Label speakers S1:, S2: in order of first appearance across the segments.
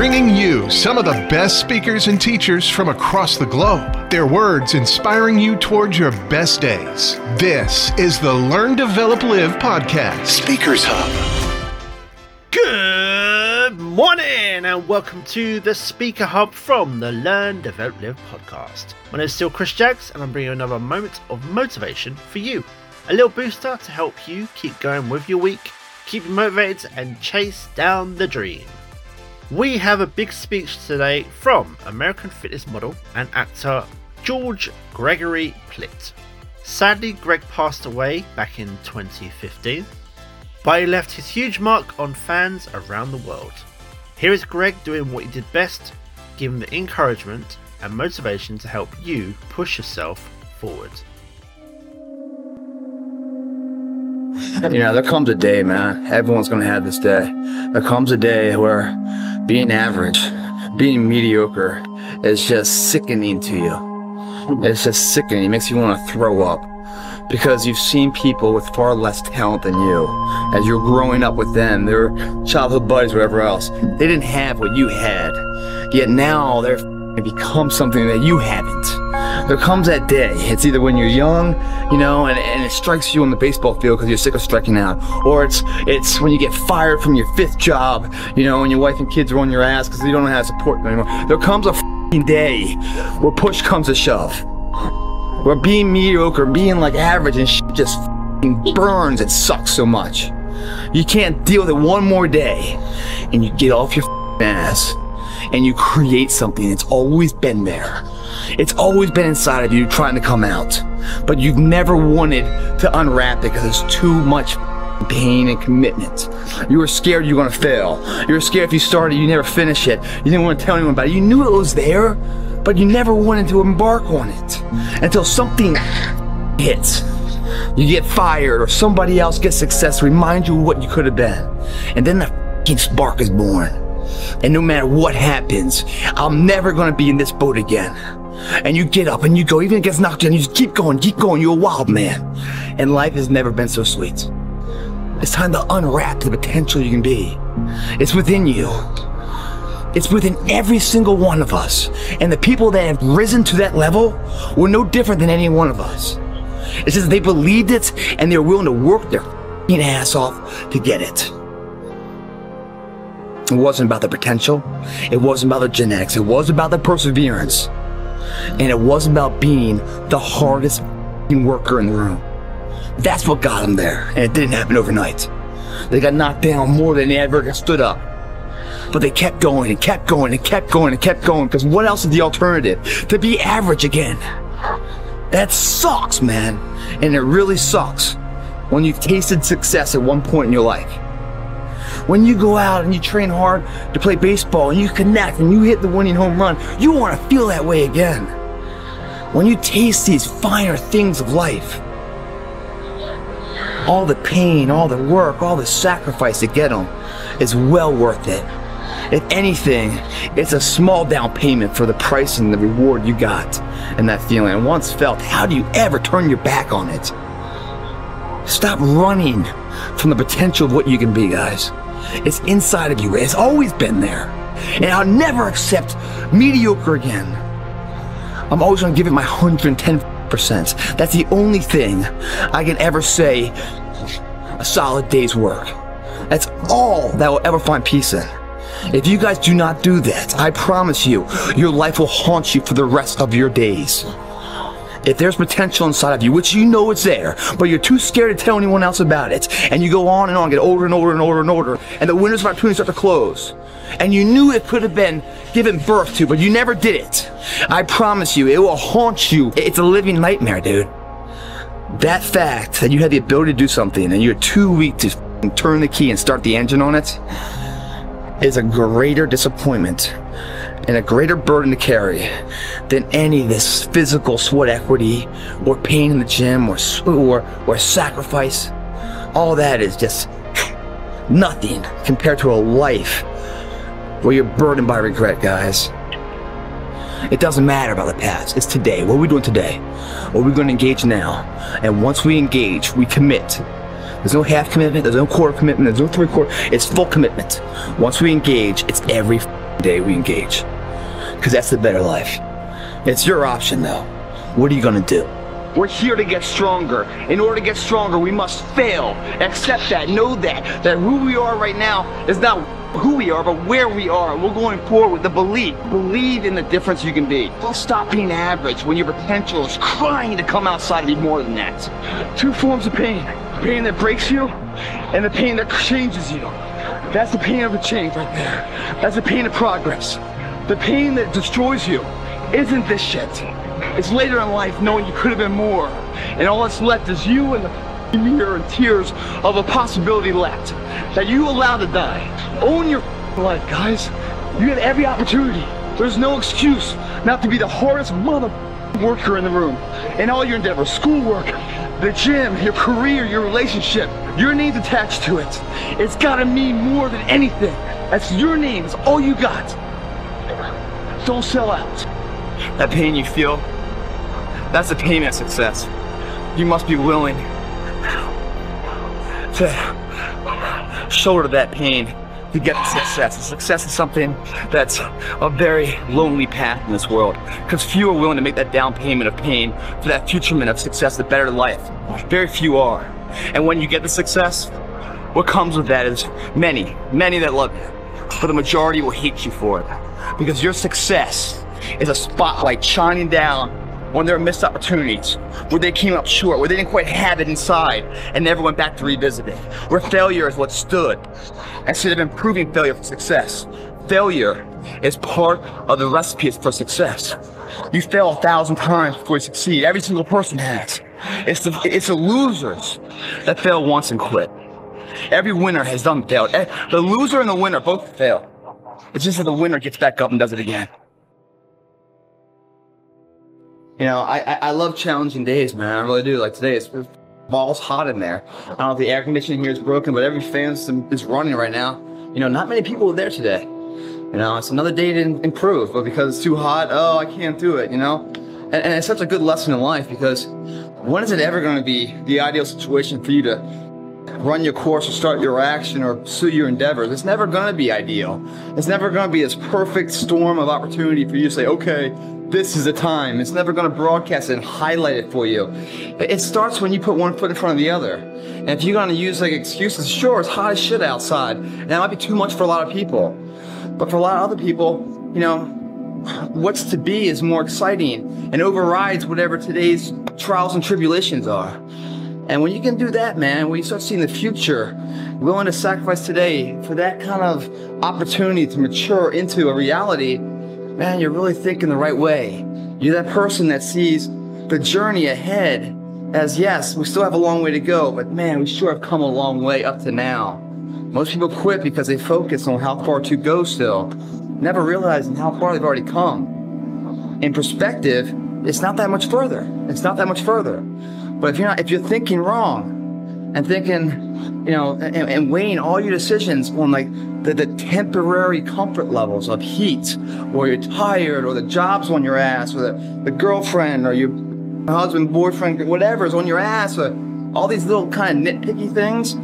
S1: bringing you some of the best speakers and teachers from across the globe. Their words inspiring you towards your best days. This is the Learn, Develop, Live podcast, Speakers Hub.
S2: Good morning and welcome to the Speaker Hub from the Learn, Develop, Live podcast. My name is still Chris Jaggs and I'm bringing you another moment of motivation for you. A little booster to help you keep going with your week, keep you motivated and chase down the dream. We have a big speech today from American fitness model and actor George Gregory Plitt. Sadly, Greg passed away back in 2015, but he left his huge mark on fans around the world. Here is Greg doing what he did best, giving the encouragement and motivation to help you push yourself forward.
S3: You know, there comes a day, man. Everyone's gonna have this day. There comes a day where being average, being mediocre is just sickening to you. It's just sickening. It makes you want to throw up because you've seen people with far less talent than you. As you're growing up with them, their childhood buddies, whatever else, they didn't have what you had. Yet now they're become something that you haven't. There comes that day. It's either when you're young, you know, and, and it strikes you on the baseball field because you're sick of striking out, or it's it's when you get fired from your fifth job, you know, and your wife and kids are on your ass because you don't to support anymore. There comes a day where push comes to shove, where being mediocre, being like average and shit just burns. It sucks so much. You can't deal with it one more day, and you get off your ass and you create something that's always been there. It's always been inside of you trying to come out, but you've never wanted to unwrap it because there's too much pain and commitment. You were scared you were gonna fail. You were scared if you started, you never finish it. You didn't want to tell anyone about it. You knew it was there, but you never wanted to embark on it until something hits. You get fired or somebody else gets success, remind you what you could have been. And then the spark is born. And no matter what happens, I'm never gonna be in this boat again. And you get up and you go, even if it gets knocked down, you just keep going, keep going. You're a wild man. And life has never been so sweet. It's time to unwrap the potential you can be. It's within you. It's within every single one of us. And the people that have risen to that level were no different than any one of us. It's just they believed it and they were willing to work their ass off to get it. It wasn't about the potential. It wasn't about the genetics. It was about the perseverance. And it wasn't about being the hardest worker in the room. That's what got them there. And it didn't happen overnight. They got knocked down more than they ever got stood up. But they kept going and kept going and kept going and kept going because what else is the alternative? To be average again. That sucks, man. And it really sucks when you've tasted success at one point in your life. When you go out and you train hard to play baseball and you connect and you hit the winning home run, you want to feel that way again. When you taste these finer things of life, all the pain, all the work, all the sacrifice to get them is well worth it. If anything, it's a small down payment for the price and the reward you got and that feeling. And once felt, how do you ever turn your back on it? Stop running from the potential of what you can be, guys. It's inside of you. It's always been there. And I'll never accept mediocre again. I'm always going to give it my 110%. That's the only thing I can ever say a solid day's work. That's all that will ever find peace in. If you guys do not do that, I promise you, your life will haunt you for the rest of your days. If there's potential inside of you, which you know it's there, but you're too scared to tell anyone else about it, and you go on and on, get older and older and older and older, and the windows of opportunity start to close, and you knew it could have been given birth to, but you never did it, I promise you, it will haunt you. It's a living nightmare, dude. That fact that you had the ability to do something and you're too weak to turn the key and start the engine on it is a greater disappointment and a greater burden to carry than any of this physical sweat equity or pain in the gym or or, or sacrifice. All that is just nothing compared to a life where you're burdened by regret, guys. It doesn't matter about the past. It's today. What are we doing today? What are we going to engage now? And once we engage, we commit. There's no half commitment. There's no quarter commitment. There's no three quarter. It's full commitment. Once we engage, it's every day we engage. Because that's the better life. It's your option though. What are you gonna do? We're here to get stronger. In order to get stronger, we must fail. Accept that. Know that. That who we are right now is not who we are, but where we are. We're going forward with the belief. Believe in the difference you can be. Don't stop being average when your potential is crying to come outside and be more than that. Two forms of pain. Pain that breaks you and the pain that changes you. That's the pain of a change right there. That's the pain of progress. The pain that destroys you isn't this shit. It's later in life knowing you could have been more. And all that's left is you and the mirror and tears of a possibility left that you allowed to die. Own your life, guys. You had every opportunity. There's no excuse not to be the hardest mother worker in the room. In all your endeavors, schoolwork, the gym, your career, your relationship, your name's attached to it. It's gotta mean more than anything. That's your name, it's all you got. Don't sell out. That pain you feel, that's the pain of success. You must be willing to shoulder that pain to get success. The success is something that's a very lonely path in this world because few are willing to make that down payment of pain for that futurement of success, the better life. Very few are. And when you get the success, what comes with that is many, many that love you, but the majority will hate you for it because your success is a spotlight shining down on their missed opportunities, where they came up short, where they didn't quite have it inside and never went back to revisit it, where failure is what stood instead of improving failure for success. Failure is part of the recipe for success. You fail a thousand times before you succeed. Every single person has. It's the, it's the losers that fail once and quit. Every winner has done failed. Eh, The loser and the winner both fail. It's just that the winner gets back up and does it again. You know, I, I, I love challenging days, man. I really do. Like today, it's balls hot in there. I don't know if the air conditioning here is broken, but every fan is running right now. You know, not many people are there today. You know, it's another day to improve, but because it's too hot, oh, I can't do it, you know? And, and it's such a good lesson in life because when is it ever going to be the ideal situation for you to run your course or start your action or pursue your endeavors? It's never going to be ideal. It's never going to be this perfect storm of opportunity for you to say, okay, this is the time. It's never going to broadcast and highlight it for you. It it starts when you put one foot in front of the other. And if you're going to use like excuses, sure, it's hot as shit outside. And that might be too much for a lot of people. But for a lot of other people, you know, what's to be is more exciting and overrides whatever today's trials and tribulations are. And when you can do that, man, when you start seeing the future, willing to sacrifice today for that kind of opportunity to mature into a reality, man, you're really thinking the right way. You're that person that sees the journey ahead as yes, we still have a long way to go, but man, we sure have come a long way up to now. Most people quit because they focus on how far to go still, never realizing how far they've already come. In perspective, it's not that much further. It's not that much further. But if you're not, if you're thinking wrong and thinking, you know, and, and weighing all your decisions on like the, the temporary comfort levels of heat, or you're tired, or the job's on your ass, or the, the girlfriend, or your husband, boyfriend, whatever is on your ass, or all these little kind of nitpicky things,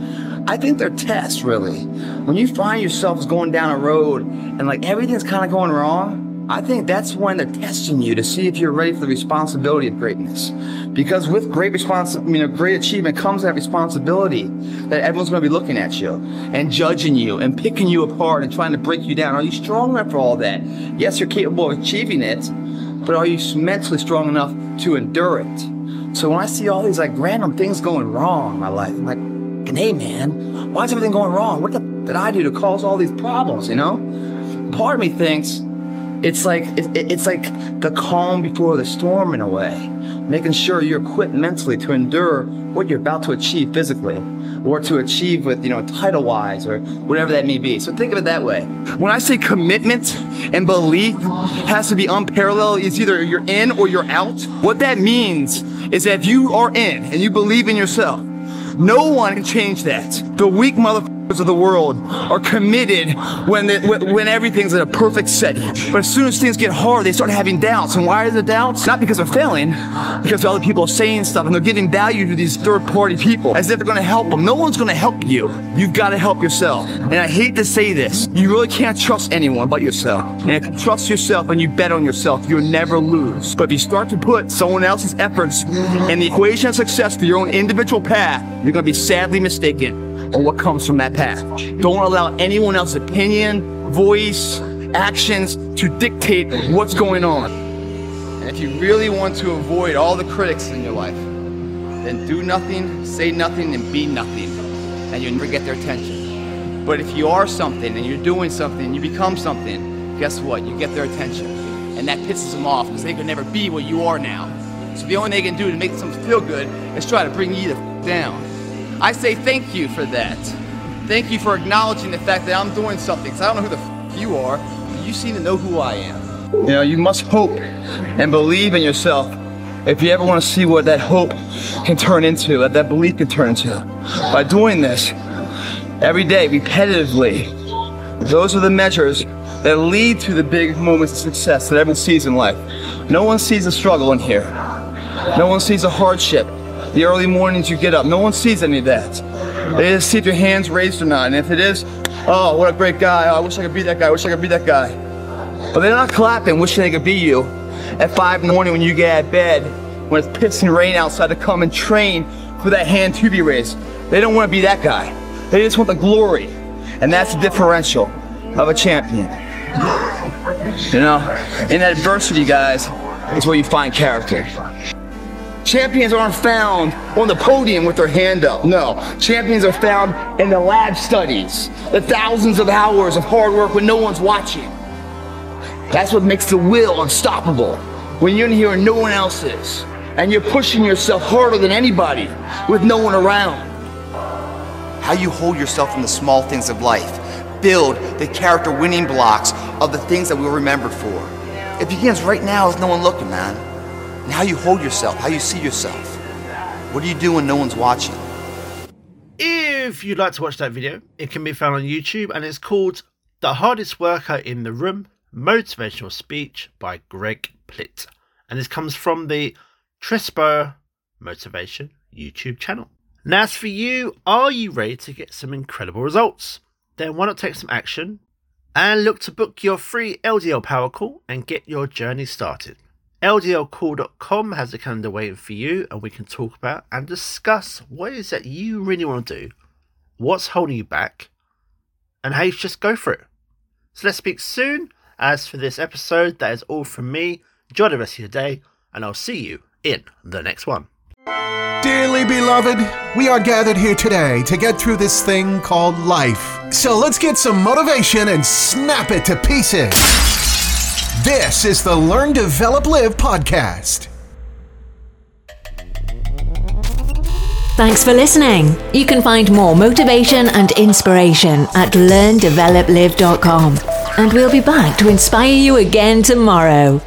S3: I think they're tests, really. When you find yourself going down a road and like everything's kind of going wrong, I think that's when they're testing you to see if you're ready for the responsibility of greatness. Because with great response, you know, great achievement comes that responsibility that everyone's going to be looking at you and judging you and picking you apart and trying to break you down. Are you strong enough for all that? Yes, you're capable of achieving it, but are you mentally strong enough to endure it? So when I see all these like random things going wrong in my life, I'm like, hey man, why is everything going wrong? What the did I do to cause all these problems? You know, part of me thinks it's like it, it- it's like the calm before the storm in a way, making sure you're equipped mentally to endure what you're about to achieve physically, or to achieve with you know title wise or whatever that may be. So think of it that way. When I say commitment and belief has to be unparalleled, it's either you're in or you're out. What that means is that if you are in and you believe in yourself, no one can change that. The weak of the world are committed when, they, when, when everything's in a perfect setting. But as soon as things get hard, they start having doubts. And why are the doubts? Not because they're failing, because other people are saying stuff and they're giving value to these third party people as if they're going to help them. No one's going to help you. You've got to help yourself. And I hate to say this, you really can't trust anyone but yourself. And if you trust yourself and you bet on yourself, you'll never lose. But if you start to put someone else's efforts in the equation of success for your own individual path, you're going to be sadly mistaken on what comes from that path. Don't allow anyone else's opinion, voice, actions to dictate what's going on. And if you really want to avoid all the critics in your life, then do nothing, say nothing, and be nothing, and you'll never get their attention. But if you are something and you're doing something, you become something, guess what? You get their attention. And that pisses them off because they could never be what you are now. So the only thing they can do to make them feel good is try to bring you down. I say thank you for that. Thank you for acknowledging the fact that I'm doing something. Cause I don't know who the f- you are, but you seem to know who I am. You know, you must hope and believe in yourself if you ever want to see what that hope can turn into, that that belief can turn into. By doing this every day, repetitively, those are the measures that lead to the big moments of success that everyone sees in life. No one sees a struggle in here. No one sees a hardship the early mornings you get up. No one sees any of that. They just see if your hands raised or not. And if it is, oh, what a great guy. Oh, I wish I could be that guy. I wish I could be that guy. But they're not clapping, wishing they could be you at five in the morning when you get out of bed, when it's pissing rain outside to come and train for that hand to be raised. They don't want to be that guy. They just want the glory. And that's the differential of a champion. You know, in adversity, guys, is where you find character. Champions aren't found on the podium with their hand up. No. Champions are found in the lab studies, the thousands of hours of hard work when no one's watching. That's what makes the will unstoppable. When you're in here and no one else is, and you're pushing yourself harder than anybody with no one around.
S4: How you hold yourself in the small things of life. Build the character winning blocks of the things that we're remembered for. It begins right now with no one looking, man and how you hold yourself, how you see yourself. What do you do when no one's watching?
S2: If you'd like to watch that video, it can be found on YouTube and it's called The Hardest Worker in the Room Motivational Speech by Greg Plitt. And this comes from the Chispa Motivation YouTube channel. Now, as for you, are you ready to get some incredible results? Then why not take some action and look to book your free LDL power call and get your journey started. LDLcall.com has a calendar waiting for you, and we can talk about and discuss what is that you really want to do, what's holding you back, and how you just go for it. So let's speak soon. As for this episode, that is all from me. Enjoy the rest of your day, and I'll see you in the next one.
S1: Dearly beloved, we are gathered here today to get through this thing called life. So let's get some motivation and snap it to pieces. This is the Learn, Develop, Live podcast.
S5: Thanks for listening. You can find more motivation and inspiration at learndeveloplive.com. And we'll be back to inspire you again tomorrow.